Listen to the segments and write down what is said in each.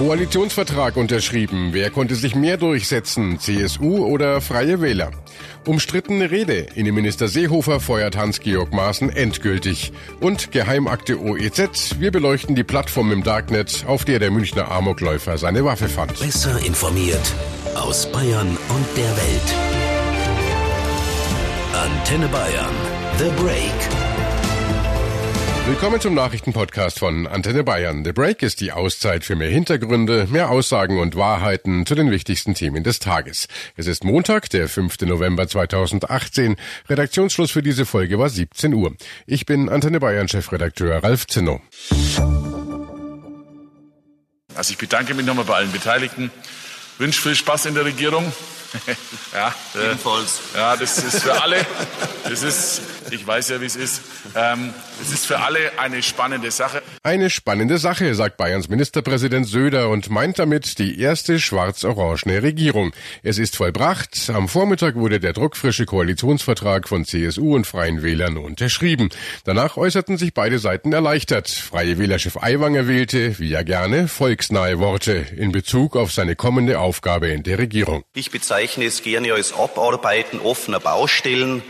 Koalitionsvertrag unterschrieben. Wer konnte sich mehr durchsetzen? CSU oder Freie Wähler? Umstrittene Rede. Innenminister Seehofer feuert Hans-Georg Maaßen endgültig. Und Geheimakte OEZ. Wir beleuchten die Plattform im Darknet, auf der der Münchner Amokläufer seine Waffe fand. Besser informiert aus Bayern und der Welt. Antenne Bayern. The Break. Willkommen zum Nachrichtenpodcast von Antenne Bayern. The Break ist die Auszeit für mehr Hintergründe, mehr Aussagen und Wahrheiten zu den wichtigsten Themen des Tages. Es ist Montag, der 5. November 2018. Redaktionsschluss für diese Folge war 17 Uhr. Ich bin Antenne Bayern Chefredakteur Ralf Zinno. Also ich bedanke mich nochmal bei allen Beteiligten, wünsche viel Spaß in der Regierung. ja, äh, Ebenfalls. Ja, das ist für alle, das ist, ich weiß ja, wie es ist, ähm, es ist für alle eine spannende Sache. Eine spannende Sache, sagt Bayerns Ministerpräsident Söder und meint damit die erste schwarz-orangene Regierung. Es ist vollbracht. Am Vormittag wurde der druckfrische Koalitionsvertrag von CSU und Freien Wählern unterschrieben. Danach äußerten sich beide Seiten erleichtert. Freie Wählerchef Aiwanger wählte, wie er gerne, volksnahe Worte in Bezug auf seine kommende Aufgabe in der Regierung. Ich bezeichne es gerne als Abarbeiten offener Baustellen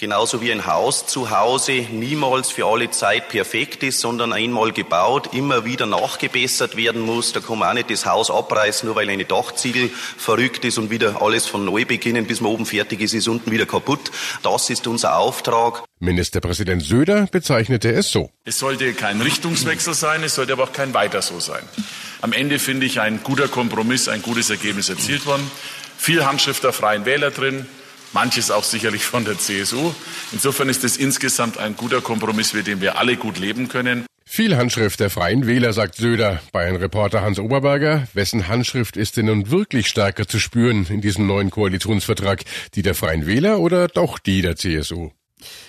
genauso wie ein Haus zu Hause niemals für alle Zeit perfekt ist, sondern einmal gebaut, immer wieder nachgebessert werden muss. Da kann man auch nicht das Haus abreißen, nur weil eine Dachziegel verrückt ist und wieder alles von neu beginnen, bis man oben fertig ist, ist unten wieder kaputt. Das ist unser Auftrag. Ministerpräsident Söder bezeichnete es so. Es sollte kein Richtungswechsel sein, es sollte aber auch kein Weiter so sein. Am Ende finde ich ein guter Kompromiss, ein gutes Ergebnis erzielt worden. Viel Handschrift der Freien Wähler drin, manches auch sicherlich von der CSU. Insofern ist es insgesamt ein guter Kompromiss, mit dem wir alle gut leben können. Viel Handschrift der Freien Wähler, sagt Söder. Bayern-Reporter Hans Oberberger, wessen Handschrift ist denn nun wirklich stärker zu spüren in diesem neuen Koalitionsvertrag? Die der Freien Wähler oder doch die der CSU?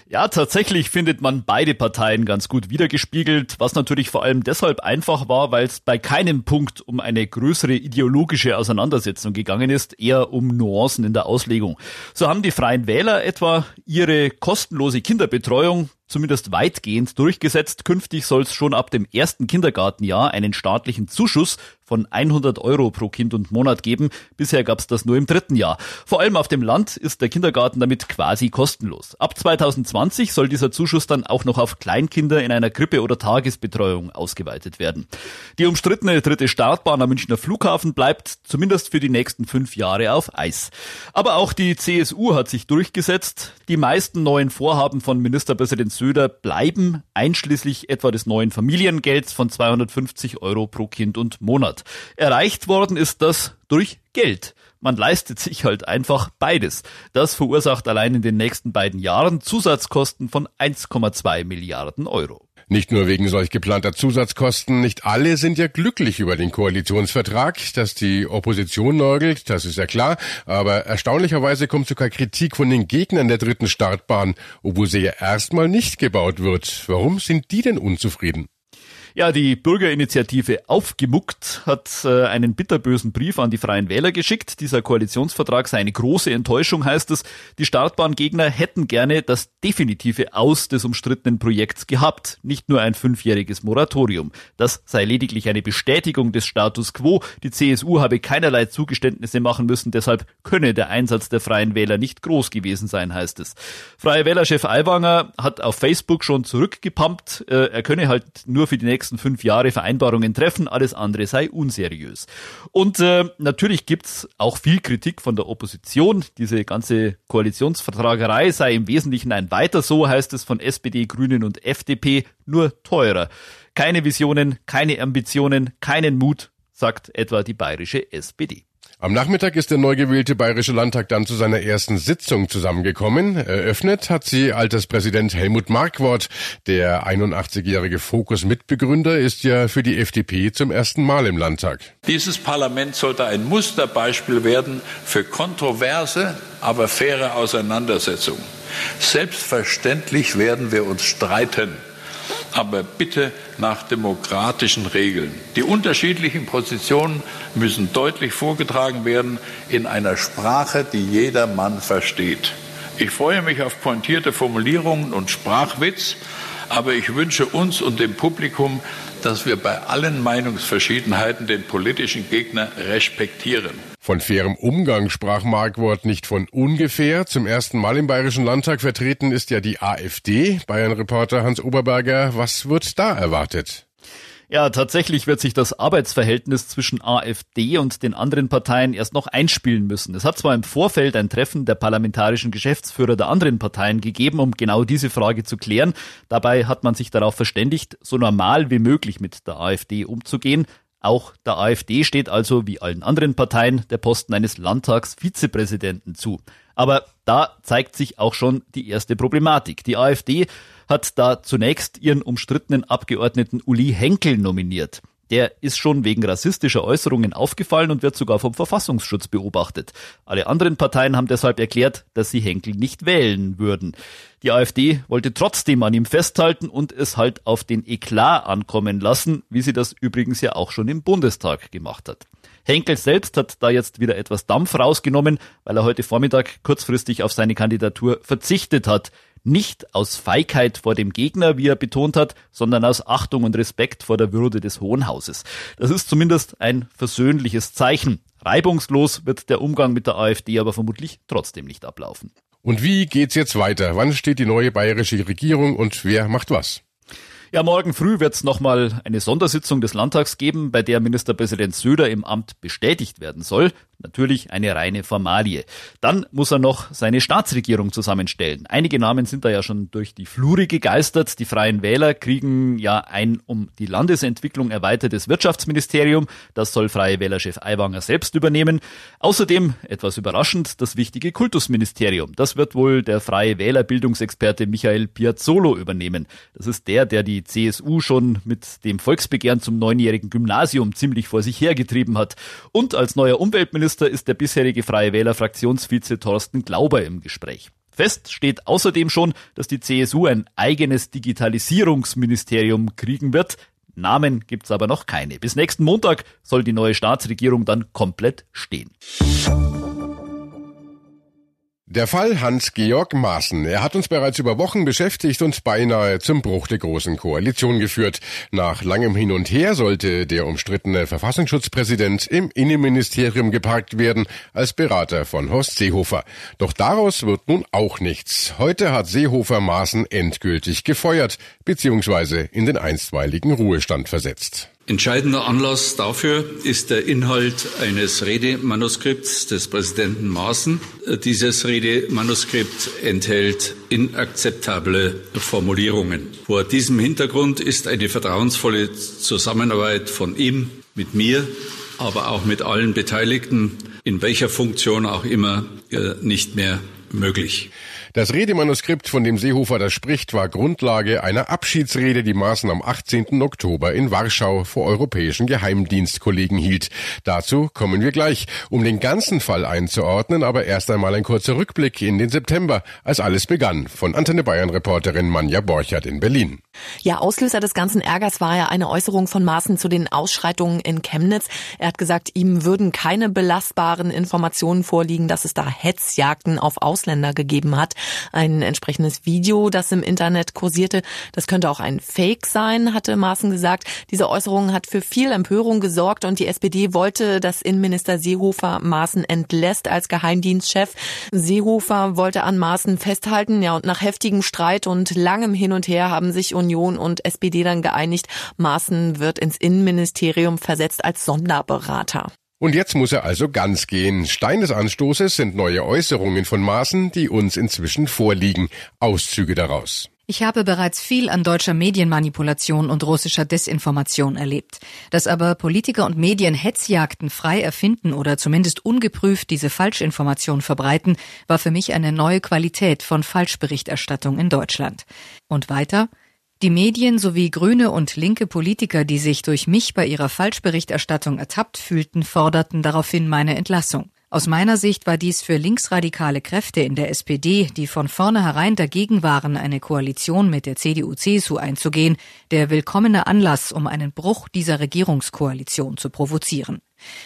Ja, tatsächlich findet man beide Parteien ganz gut wiedergespiegelt, was natürlich vor allem deshalb einfach war, weil es bei keinem Punkt um eine größere ideologische Auseinandersetzung gegangen ist, eher um Nuancen in der Auslegung. So haben die Freien Wähler etwa ihre kostenlose Kinderbetreuung zumindest weitgehend durchgesetzt. Künftig soll es schon ab dem ersten Kindergartenjahr einen staatlichen Zuschuss von 100 Euro pro Kind und Monat geben. Bisher gab es das nur im dritten Jahr. Vor allem auf dem Land ist der Kindergarten damit quasi kostenlos. Ab 2020 soll dieser Zuschuss dann auch noch auf Kleinkinder in einer Krippe oder Tagesbetreuung ausgeweitet werden. Die umstrittene dritte Startbahn am Münchner Flughafen bleibt zumindest für die nächsten fünf Jahre auf Eis. Aber auch die CSU hat sich durchgesetzt. Die meisten neuen Vorhaben von Ministerpräsident Söder bleiben, einschließlich etwa des neuen Familiengelds von 250 Euro pro Kind und Monat. Erreicht worden ist das durch Geld. Man leistet sich halt einfach beides. Das verursacht allein in den nächsten beiden Jahren Zusatzkosten von 1,2 Milliarden Euro. Nicht nur wegen solch geplanter Zusatzkosten, nicht alle sind ja glücklich über den Koalitionsvertrag. Dass die Opposition nörgelt, das ist ja klar, aber erstaunlicherweise kommt sogar Kritik von den Gegnern der dritten Startbahn, obwohl sie ja erstmal nicht gebaut wird. Warum sind die denn unzufrieden? Ja, die Bürgerinitiative Aufgemuckt hat äh, einen bitterbösen Brief an die Freien Wähler geschickt. Dieser Koalitionsvertrag sei eine große Enttäuschung, heißt es. Die Startbahngegner hätten gerne das definitive Aus des umstrittenen Projekts gehabt, nicht nur ein fünfjähriges Moratorium. Das sei lediglich eine Bestätigung des Status quo. Die CSU habe keinerlei Zugeständnisse machen müssen, deshalb könne der Einsatz der Freien Wähler nicht groß gewesen sein, heißt es. Freie Wählerchef Aiwanger hat auf Facebook schon zurückgepumpt, äh, er könne halt nur für die nächsten nächsten fünf Jahre Vereinbarungen treffen, alles andere sei unseriös. Und äh, natürlich gibt's auch viel Kritik von der Opposition. Diese ganze Koalitionsvertragerei sei im Wesentlichen ein weiter so, heißt es von SPD, Grünen und FDP, nur teurer. Keine Visionen, keine Ambitionen, keinen Mut, sagt etwa die bayerische SPD. Am Nachmittag ist der neu gewählte Bayerische Landtag dann zu seiner ersten Sitzung zusammengekommen. Eröffnet hat sie Alterspräsident Helmut Markwort. Der 81-jährige Fokus-Mitbegründer ist ja für die FDP zum ersten Mal im Landtag. Dieses Parlament sollte ein Musterbeispiel werden für kontroverse, aber faire Auseinandersetzungen. Selbstverständlich werden wir uns streiten aber bitte nach demokratischen Regeln. Die unterschiedlichen Positionen müssen deutlich vorgetragen werden in einer Sprache, die jeder Mann versteht. Ich freue mich auf pointierte Formulierungen und Sprachwitz, aber ich wünsche uns und dem Publikum, dass wir bei allen Meinungsverschiedenheiten den politischen Gegner respektieren. Von fairem Umgang sprach Markwort nicht von ungefähr. Zum ersten Mal im Bayerischen Landtag vertreten ist ja die AfD. Bayern-Reporter Hans Oberberger, was wird da erwartet? Ja, tatsächlich wird sich das Arbeitsverhältnis zwischen AfD und den anderen Parteien erst noch einspielen müssen. Es hat zwar im Vorfeld ein Treffen der parlamentarischen Geschäftsführer der anderen Parteien gegeben, um genau diese Frage zu klären. Dabei hat man sich darauf verständigt, so normal wie möglich mit der AfD umzugehen. Auch der AfD steht also, wie allen anderen Parteien, der Posten eines Landtagsvizepräsidenten zu. Aber da zeigt sich auch schon die erste Problematik. Die AfD hat da zunächst ihren umstrittenen Abgeordneten Uli Henkel nominiert. Der ist schon wegen rassistischer Äußerungen aufgefallen und wird sogar vom Verfassungsschutz beobachtet. Alle anderen Parteien haben deshalb erklärt, dass sie Henkel nicht wählen würden. Die AfD wollte trotzdem an ihm festhalten und es halt auf den Eklat ankommen lassen, wie sie das übrigens ja auch schon im Bundestag gemacht hat. Henkel selbst hat da jetzt wieder etwas Dampf rausgenommen, weil er heute Vormittag kurzfristig auf seine Kandidatur verzichtet hat. Nicht aus Feigheit vor dem Gegner, wie er betont hat, sondern aus Achtung und Respekt vor der Würde des Hohen Hauses. Das ist zumindest ein versöhnliches Zeichen. Reibungslos wird der Umgang mit der AfD aber vermutlich trotzdem nicht ablaufen. Und wie geht's jetzt weiter? Wann steht die neue bayerische Regierung und wer macht was? Ja, morgen früh wird es nochmal eine Sondersitzung des Landtags geben, bei der Ministerpräsident Söder im Amt bestätigt werden soll. Natürlich eine reine Formalie. Dann muss er noch seine Staatsregierung zusammenstellen. Einige Namen sind da ja schon durch die Flure gegeistert. Die Freien Wähler kriegen ja ein um die Landesentwicklung erweitertes Wirtschaftsministerium. Das soll Freie Wählerchef Aiwanger selbst übernehmen. Außerdem, etwas überraschend, das wichtige Kultusministerium. Das wird wohl der Freie Wählerbildungsexperte Michael Piazzolo übernehmen. Das ist der, der die CSU schon mit dem Volksbegehren zum neunjährigen Gymnasium ziemlich vor sich hergetrieben hat. Und als neuer Umweltminister ist der bisherige Freie Wähler Fraktionsvize Thorsten Glauber im Gespräch. Fest steht außerdem schon, dass die CSU ein eigenes Digitalisierungsministerium kriegen wird. Namen gibt's aber noch keine. Bis nächsten Montag soll die neue Staatsregierung dann komplett stehen. Der Fall Hans-Georg Maaßen. Er hat uns bereits über Wochen beschäftigt und beinahe zum Bruch der Großen Koalition geführt. Nach langem Hin und Her sollte der umstrittene Verfassungsschutzpräsident im Innenministerium geparkt werden als Berater von Horst Seehofer. Doch daraus wird nun auch nichts. Heute hat Seehofer Maaßen endgültig gefeuert bzw. in den einstweiligen Ruhestand versetzt. Entscheidender Anlass dafür ist der Inhalt eines Redemanuskripts des Präsidenten Maaßen. Dieses Redemanuskript enthält inakzeptable Formulierungen. Vor diesem Hintergrund ist eine vertrauensvolle Zusammenarbeit von ihm mit mir, aber auch mit allen Beteiligten, in welcher Funktion auch immer, äh, nicht mehr möglich. Das Redemanuskript, von dem Seehofer da spricht, war Grundlage einer Abschiedsrede, die Maaßen am 18. Oktober in Warschau vor europäischen Geheimdienstkollegen hielt. Dazu kommen wir gleich. Um den ganzen Fall einzuordnen, aber erst einmal ein kurzer Rückblick in den September, als alles begann, von Antenne Bayern Reporterin Manja Borchert in Berlin. Ja, Auslöser des ganzen Ärgers war ja eine Äußerung von Maaßen zu den Ausschreitungen in Chemnitz. Er hat gesagt, ihm würden keine belastbaren Informationen vorliegen, dass es da Hetzjagden auf Ausländer gegeben hat ein entsprechendes Video, das im Internet kursierte. Das könnte auch ein Fake sein, hatte Maaßen gesagt. Diese Äußerung hat für viel Empörung gesorgt und die SPD wollte, dass Innenminister Seehofer Maaßen entlässt als Geheimdienstchef. Seehofer wollte an Maaßen festhalten, ja, und nach heftigem Streit und langem Hin und Her haben sich Union und SPD dann geeinigt, Maaßen wird ins Innenministerium versetzt als Sonderberater. Und jetzt muss er also ganz gehen. Stein des Anstoßes sind neue Äußerungen von Maaßen, die uns inzwischen vorliegen. Auszüge daraus. Ich habe bereits viel an deutscher Medienmanipulation und russischer Desinformation erlebt. Dass aber Politiker und Medien Hetzjagden frei erfinden oder zumindest ungeprüft diese Falschinformation verbreiten, war für mich eine neue Qualität von Falschberichterstattung in Deutschland. Und weiter? Die Medien sowie grüne und linke Politiker, die sich durch mich bei ihrer Falschberichterstattung ertappt fühlten, forderten daraufhin meine Entlassung. Aus meiner Sicht war dies für linksradikale Kräfte in der SPD, die von vornherein dagegen waren, eine Koalition mit der CDU-CSU einzugehen, der willkommene Anlass, um einen Bruch dieser Regierungskoalition zu provozieren.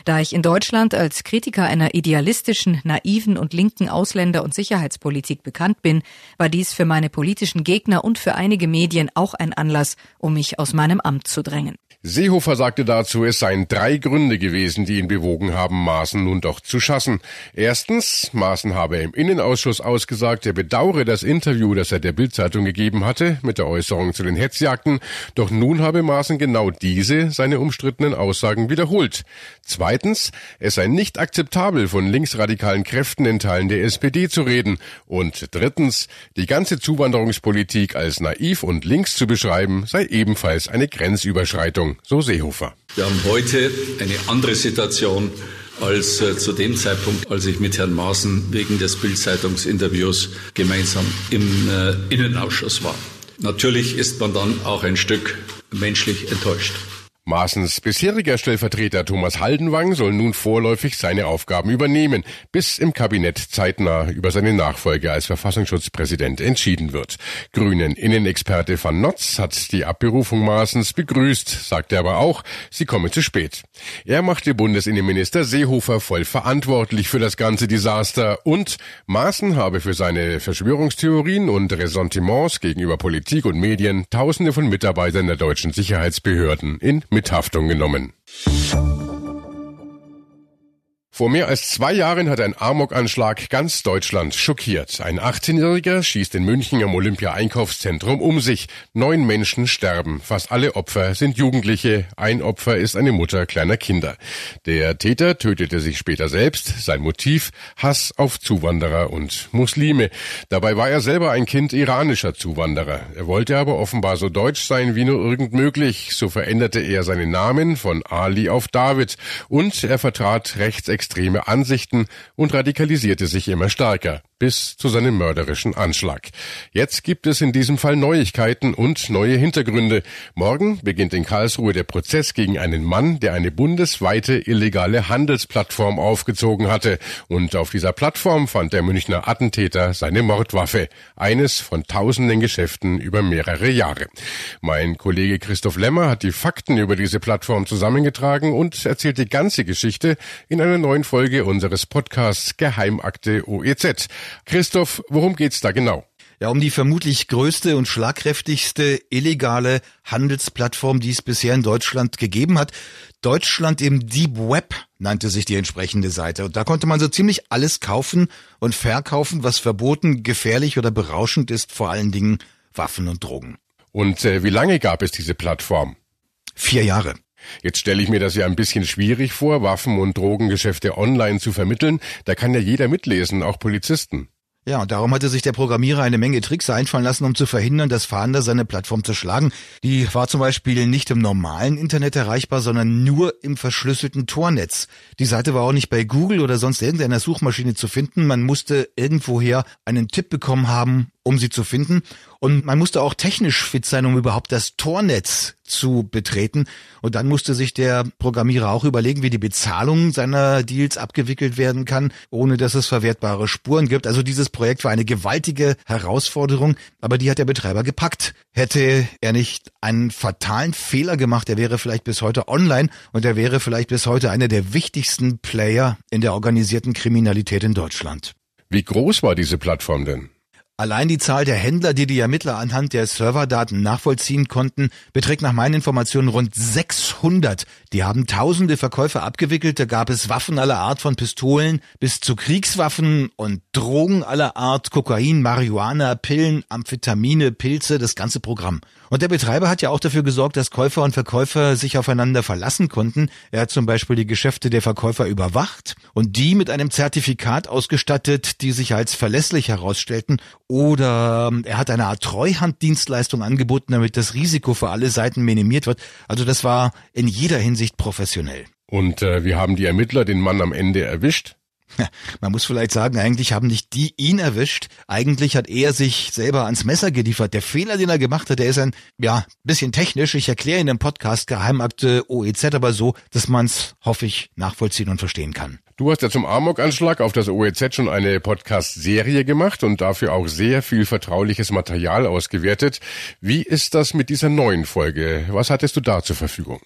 Da ich in Deutschland als Kritiker einer idealistischen, naiven und linken Ausländer- und Sicherheitspolitik bekannt bin, war dies für meine politischen Gegner und für einige Medien auch ein Anlass, um mich aus meinem Amt zu drängen. Seehofer sagte dazu, es seien drei Gründe gewesen, die ihn bewogen haben, Maaßen nun doch zu schassen. Erstens, Maaßen habe im Innenausschuss ausgesagt, er bedauere das Interview, das er der Bildzeitung gegeben hatte, mit der Äußerung zu den Hetzjagden. Doch nun habe Maaßen genau diese, seine umstrittenen Aussagen wiederholt. Zweitens, es sei nicht akzeptabel, von linksradikalen Kräften in Teilen der SPD zu reden. Und drittens, die ganze Zuwanderungspolitik als naiv und links zu beschreiben, sei ebenfalls eine Grenzüberschreitung, so Seehofer. Wir haben heute eine andere Situation als äh, zu dem Zeitpunkt, als ich mit Herrn Maaßen wegen des Bild-Zeitungsinterviews gemeinsam im äh, Innenausschuss war. Natürlich ist man dann auch ein Stück menschlich enttäuscht. Maaßens bisheriger Stellvertreter Thomas Haldenwang soll nun vorläufig seine Aufgaben übernehmen, bis im Kabinett zeitnah über seine Nachfolge als Verfassungsschutzpräsident entschieden wird. Grünen Innenexperte van Notz hat die Abberufung Maaßens begrüßt, sagte aber auch, sie komme zu spät. Er machte Bundesinnenminister Seehofer voll verantwortlich für das ganze Desaster und Maaßen habe für seine Verschwörungstheorien und Ressentiments gegenüber Politik und Medien Tausende von Mitarbeitern der deutschen Sicherheitsbehörden in mit Haftung genommen. Vor mehr als zwei Jahren hat ein Amok-Anschlag ganz Deutschland schockiert. Ein 18-Jähriger schießt in München am Olympia-Einkaufszentrum um sich. Neun Menschen sterben. Fast alle Opfer sind Jugendliche. Ein Opfer ist eine Mutter kleiner Kinder. Der Täter tötete sich später selbst. Sein Motiv Hass auf Zuwanderer und Muslime. Dabei war er selber ein Kind iranischer Zuwanderer. Er wollte aber offenbar so deutsch sein wie nur irgend möglich. So veränderte er seinen Namen von Ali auf David und er vertrat rechtsextreme extreme Ansichten und radikalisierte sich immer stärker bis zu seinem mörderischen Anschlag. Jetzt gibt es in diesem Fall Neuigkeiten und neue Hintergründe. Morgen beginnt in Karlsruhe der Prozess gegen einen Mann, der eine bundesweite illegale Handelsplattform aufgezogen hatte. Und auf dieser Plattform fand der Münchner Attentäter seine Mordwaffe. Eines von tausenden Geschäften über mehrere Jahre. Mein Kollege Christoph Lemmer hat die Fakten über diese Plattform zusammengetragen und erzählt die ganze Geschichte in einer neuen Folge unseres Podcasts Geheimakte OEZ. Christoph, worum geht's da genau? Ja, um die vermutlich größte und schlagkräftigste illegale Handelsplattform, die es bisher in Deutschland gegeben hat. Deutschland im Deep Web nannte sich die entsprechende Seite. Und da konnte man so ziemlich alles kaufen und verkaufen, was verboten, gefährlich oder berauschend ist, vor allen Dingen Waffen und Drogen. Und äh, wie lange gab es diese Plattform? Vier Jahre. Jetzt stelle ich mir das ja ein bisschen schwierig vor, Waffen- und Drogengeschäfte online zu vermitteln. Da kann ja jeder mitlesen, auch Polizisten. Ja, und darum hatte sich der Programmierer eine Menge Tricks einfallen lassen, um zu verhindern, dass Fahnder seine Plattform zerschlagen. Die war zum Beispiel nicht im normalen Internet erreichbar, sondern nur im verschlüsselten Tornetz. Die Seite war auch nicht bei Google oder sonst irgendeiner Suchmaschine zu finden. Man musste irgendwoher einen Tipp bekommen haben, um sie zu finden. Und man musste auch technisch fit sein, um überhaupt das Tornetz zu betreten. Und dann musste sich der Programmierer auch überlegen, wie die Bezahlung seiner Deals abgewickelt werden kann, ohne dass es verwertbare Spuren gibt. Also dieses Projekt war eine gewaltige Herausforderung, aber die hat der Betreiber gepackt. Hätte er nicht einen fatalen Fehler gemacht, er wäre vielleicht bis heute online und er wäre vielleicht bis heute einer der wichtigsten Player in der organisierten Kriminalität in Deutschland. Wie groß war diese Plattform denn? Allein die Zahl der Händler, die die Ermittler anhand der Serverdaten nachvollziehen konnten, beträgt nach meinen Informationen rund 600. Die haben tausende Verkäufe abgewickelt. Da gab es Waffen aller Art von Pistolen bis zu Kriegswaffen und Drogen aller Art, Kokain, Marihuana, Pillen, Amphetamine, Pilze, das ganze Programm. Und der Betreiber hat ja auch dafür gesorgt, dass Käufer und Verkäufer sich aufeinander verlassen konnten. Er hat zum Beispiel die Geschäfte der Verkäufer überwacht und die mit einem Zertifikat ausgestattet, die sich als verlässlich herausstellten. Oder ähm, er hat eine Art Treuhanddienstleistung angeboten, damit das Risiko für alle Seiten minimiert wird. Also das war in jeder Hinsicht professionell. Und äh, wie haben die Ermittler den Mann am Ende erwischt? Man muss vielleicht sagen, eigentlich haben nicht die ihn erwischt. Eigentlich hat er sich selber ans Messer geliefert. Der Fehler, den er gemacht hat, der ist ein, ja, bisschen technisch. Ich erkläre ihn im Podcast Geheimakte OEZ aber so, dass man es, hoffe ich, nachvollziehen und verstehen kann. Du hast ja zum Amok-Anschlag auf das OEZ schon eine Podcast-Serie gemacht und dafür auch sehr viel vertrauliches Material ausgewertet. Wie ist das mit dieser neuen Folge? Was hattest du da zur Verfügung?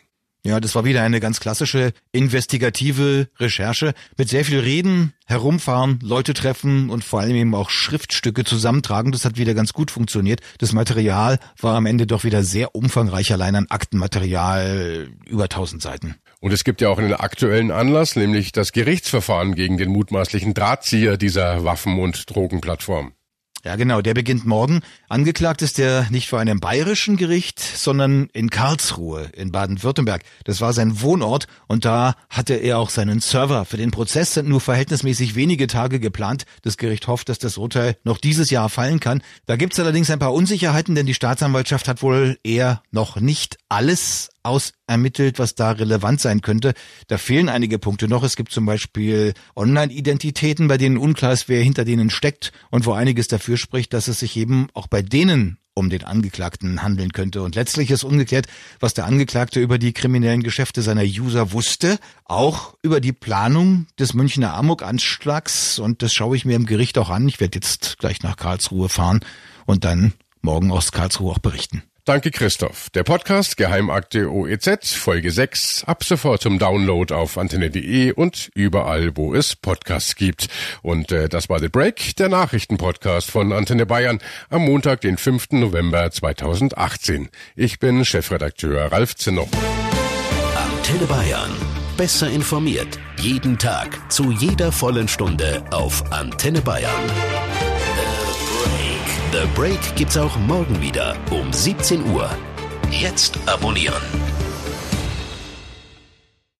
Ja, das war wieder eine ganz klassische investigative Recherche mit sehr viel Reden, herumfahren, Leute treffen und vor allem eben auch Schriftstücke zusammentragen. Das hat wieder ganz gut funktioniert. Das Material war am Ende doch wieder sehr umfangreich, allein an Aktenmaterial über 1000 Seiten. Und es gibt ja auch einen aktuellen Anlass, nämlich das Gerichtsverfahren gegen den mutmaßlichen Drahtzieher dieser Waffen- und Drogenplattform. Ja, genau, der beginnt morgen. Angeklagt ist er nicht vor einem bayerischen Gericht, sondern in Karlsruhe in Baden-Württemberg. Das war sein Wohnort und da hatte er auch seinen Server. Für den Prozess sind nur verhältnismäßig wenige Tage geplant. Das Gericht hofft, dass das Urteil noch dieses Jahr fallen kann. Da gibt's allerdings ein paar Unsicherheiten, denn die Staatsanwaltschaft hat wohl eher noch nicht alles ausermittelt, was da relevant sein könnte. Da fehlen einige Punkte noch. Es gibt zum Beispiel Online-Identitäten, bei denen unklar ist, wer hinter denen steckt und wo einiges dafür spricht, dass es sich eben auch bei denen um den Angeklagten handeln könnte. Und letztlich ist ungeklärt, was der Angeklagte über die kriminellen Geschäfte seiner User wusste, auch über die Planung des Münchner Amok-Anschlags. Und das schaue ich mir im Gericht auch an. Ich werde jetzt gleich nach Karlsruhe fahren und dann morgen aus Karlsruhe auch berichten. Danke, Christoph. Der Podcast Geheimakte OEZ, Folge 6, ab sofort zum Download auf antenne.de und überall, wo es Podcasts gibt. Und äh, das war The Break, der Nachrichtenpodcast von Antenne Bayern am Montag, den 5. November 2018. Ich bin Chefredakteur Ralf Zinno. Antenne Bayern. Besser informiert. Jeden Tag. Zu jeder vollen Stunde auf Antenne Bayern. The Break gibt's auch morgen wieder um 17 Uhr. Jetzt abonnieren.